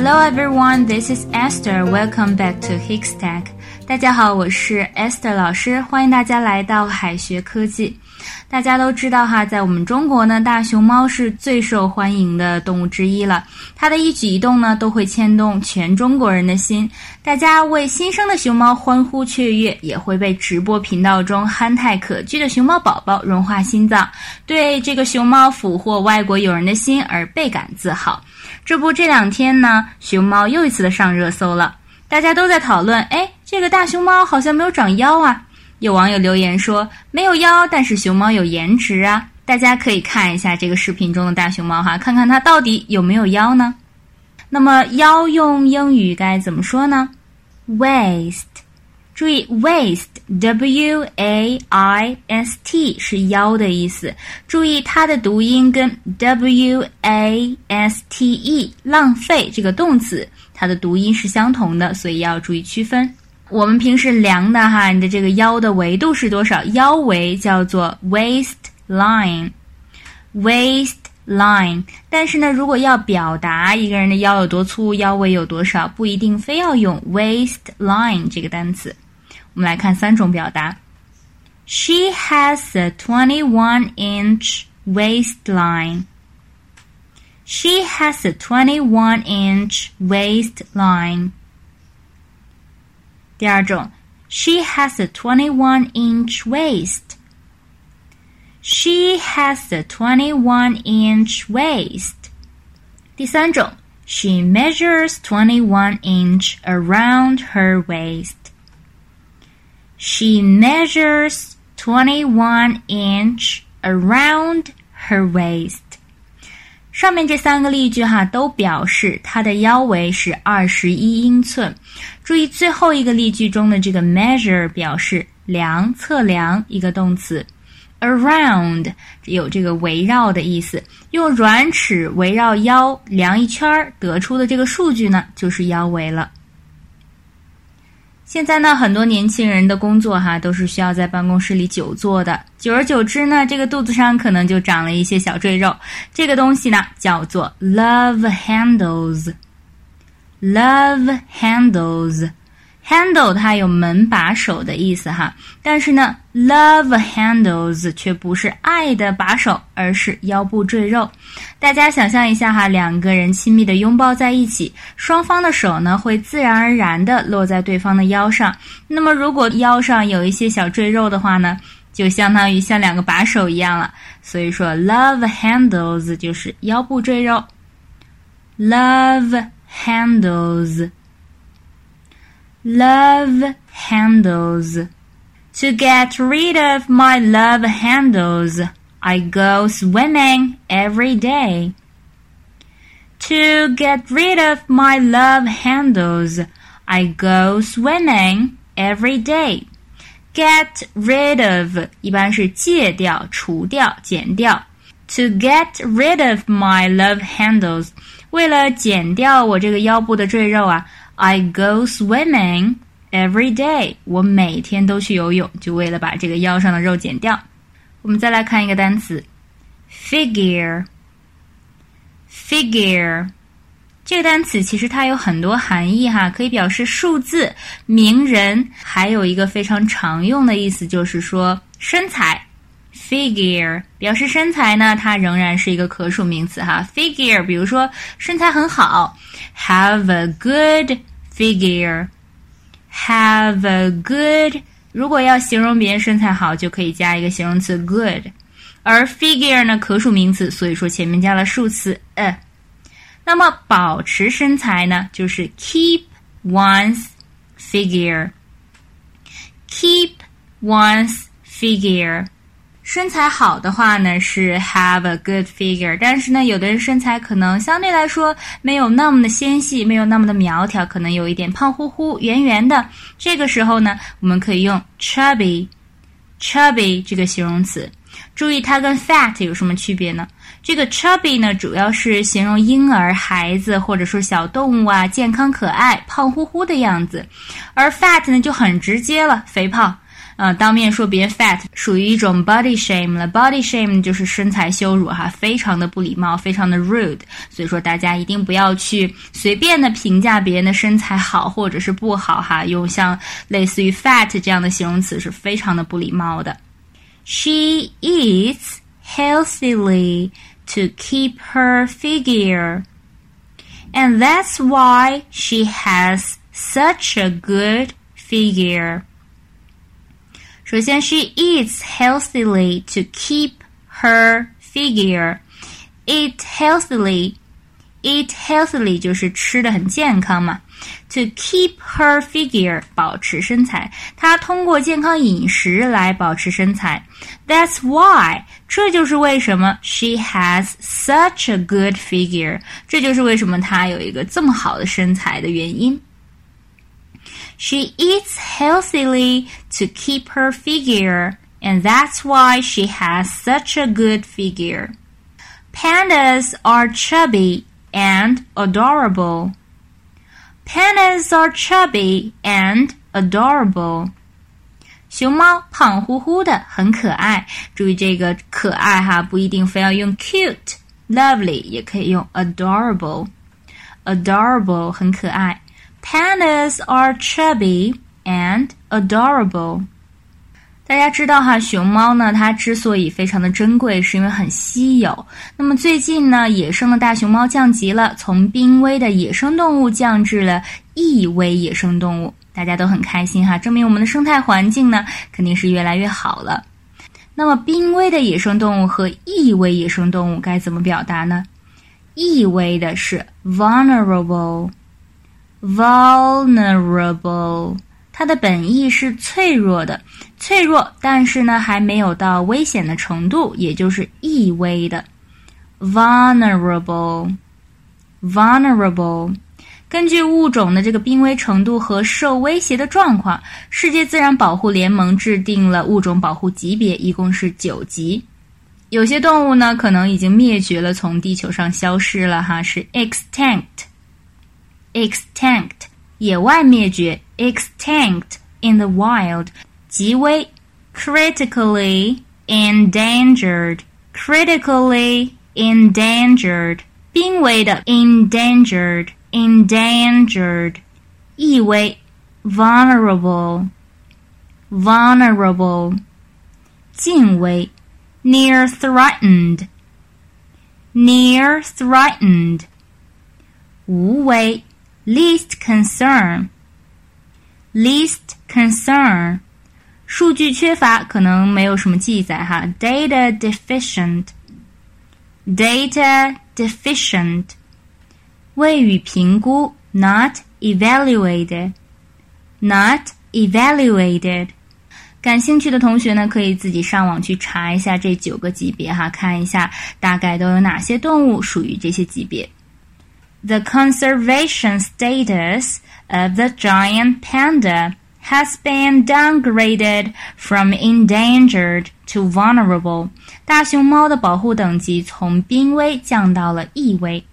Hello everyone, this is Esther. Welcome back to Hickstack. 大家好，我是 Esther 老师，欢迎大家来到海学科技。 大家都知道哈，在我们中国呢，大熊猫是最受欢迎的动物之一了。它的一举一动呢，都会牵动全中国人的心。大家为新生的熊猫欢呼雀跃，也会被直播频道中憨态可掬的熊猫宝宝融化心脏，对这个熊猫俘获外国友人的心而倍感自豪。这不，这两天呢，熊猫又一次的上热搜了，大家都在讨论，哎，这个大熊猫好像没有长腰啊。有网友留言说：“没有腰，但是熊猫有颜值啊！”大家可以看一下这个视频中的大熊猫哈，看看它到底有没有腰呢？那么腰用英语该怎么说呢？waist，注意 waist，w a i s t 是腰的意思，注意它的读音跟 w a s t e 浪费这个动词它的读音是相同的，所以要注意区分。我们平时量的哈，你的这个腰的维度是多少？腰围叫做 waistline，waistline。但是呢，如果要表达一个人的腰有多粗，腰围有多少，不一定非要用 waistline 这个单词。我们来看三种表达：She has a twenty-one inch waistline. She has a twenty-one inch waistline. 第二种，She has a twenty-one inch waist. She has a twenty-one inch waist. 第三种，She measures twenty-one inch around her waist. She measures twenty-one inch around her waist. 上面这三个例句哈，都表示它的腰围是二十一英寸。注意最后一个例句中的这个 measure 表示量、测量一个动词，around 有这个围绕的意思，用软尺围绕腰量一圈儿得出的这个数据呢，就是腰围了。现在呢，很多年轻人的工作哈都是需要在办公室里久坐的，久而久之呢，这个肚子上可能就长了一些小赘肉。这个东西呢叫做 love handles。love handles。Handle 它有门把手的意思哈，但是呢，love handles 却不是爱的把手，而是腰部赘肉。大家想象一下哈，两个人亲密的拥抱在一起，双方的手呢会自然而然的落在对方的腰上。那么如果腰上有一些小赘肉的话呢，就相当于像两个把手一样了。所以说，love handles 就是腰部赘肉。love handles. Love handles. To get rid of my love handles, I go swimming every day. To get rid of my love handles, I go swimming every day. Get rid of 一般是戒掉、除掉、减掉。To get rid of my love handles 为了减掉我这个腰部的赘肉啊 ，I go swimming every day。我每天都去游泳，就为了把这个腰上的肉减掉。我们再来看一个单词，figure。figure 这个单词其实它有很多含义哈，可以表示数字、名人，还有一个非常常用的意思就是说身材。Figure 表示身材呢，它仍然是一个可数名词哈。Figure，比如说身材很好，have a good figure，have a good。如果要形容别人身材好，就可以加一个形容词 good。而 figure 呢，可数名词，所以说前面加了数词 a。那么保持身材呢，就是 keep one's figure，keep one's figure。 身材好的话呢，是 have a good figure。但是呢，有的人身材可能相对来说没有那么的纤细，没有那么的苗条，可能有一点胖乎乎、圆圆的。这个时候呢，我们可以用 chubby，chubby 这个形容词。注意它跟 fat 有什么区别呢？这个 chubby 呢，主要是形容婴儿、孩子或者说小动物啊，健康可爱、胖乎乎的样子。而 fat 呢，就很直接了，肥胖。呃，当面说别人 fat 属于一种 body shame 了。body shame 就是身材羞辱哈，非常的不礼貌，非常的 rude。所以说大家一定不要去随便的评价别人的身材好或者是不好哈，用像类似于 fat 这样的形容词是非常的不礼貌的。She eats healthily to keep her figure. And that's why she has such a good figure. 首先，she eats healthily to keep her figure. Eat healthily, eat healthily 就是吃的很健康嘛。To keep her figure 保持身材，她通过健康饮食来保持身材。That's why 这就是为什么 she has such a good figure。这就是为什么她有一个这么好的身材的原因。 She eats healthily to keep her figure, and that's why she has such a good figure. Pandas are chubby and adorable. Pandas are chubby and adorable. 熊猫胖乎乎的，很可爱。注意这个可爱哈，不一定非要用 cute、lovely，也可以用 adorable。adorable 很可爱。 Pandas are chubby and adorable。大家知道哈，熊猫呢，它之所以非常的珍贵，是因为很稀有。那么最近呢，野生的大熊猫降级了，从濒危的野生动物降至了易危野生动物，大家都很开心哈，证明我们的生态环境呢，肯定是越来越好了。那么濒危的野生动物和易危野生动物该怎么表达呢？易危的是 vulnerable。vulnerable，它的本意是脆弱的，脆弱，但是呢还没有到危险的程度，也就是易危的。vulnerable，vulnerable，根据物种的这个濒危程度和受威胁的状况，世界自然保护联盟制定了物种保护级别，一共是九级。有些动物呢可能已经灭绝了，从地球上消失了，哈，是 extinct。extinct 野外灭绝，extinct in the wild 极危，critically endangered critically endangered 濒危的 endangered endangered 易危 vulnerable vulnerable 近危 near threatened near threatened 无危 least concern, least concern，数据缺乏，可能没有什么记载哈。Data deficient, data deficient，未予评估，not evaluated, not evaluated。感兴趣的同学呢，可以自己上网去查一下这九个级别哈，看一下大概都有哪些动物属于这些级别。 The conservation status of the giant panda has been downgraded from endangered to vulnerable. 大熊猫的保护等级从濒危降到了易危。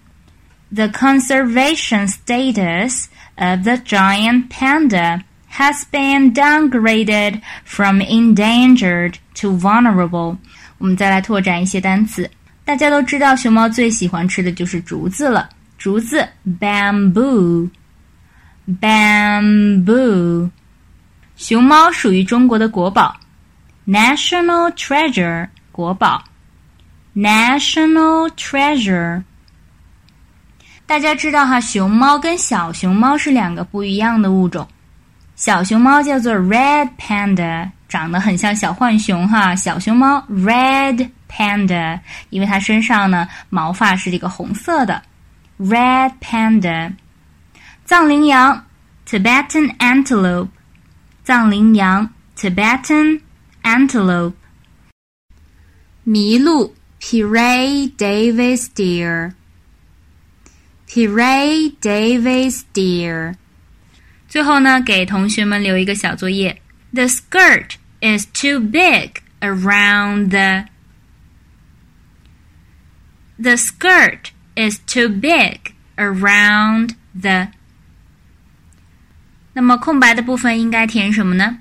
The conservation status of the giant panda has been downgraded from endangered to vulnerable. 我们再来拓展一些单词。大家都知道，熊猫最喜欢吃的就是竹子了。 竹子，bamboo，bamboo。熊猫属于中国的国宝，national treasure，国宝，national treasure。大家知道哈，熊猫跟小熊猫是两个不一样的物种。小熊猫叫做 red panda，长得很像小浣熊哈。小熊猫 red panda，因为它身上呢毛发是这个红色的。red panda，藏羚羊，Tibetan antelope，藏羚羊，Tibetan antelope，麋鹿，Pierre Davis deer，Pierre Davis deer。最后呢，给同学们留一个小作业：The skirt is too big around the. The skirt is too big around the。那么空白的部分应该填什么呢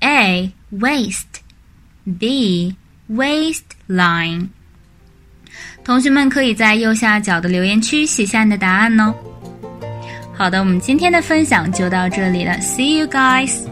？A. waste。B waistline。同学们可以在右下角的留言区写下你的答案哦。好的，我们今天的分享就到这里了，See you guys。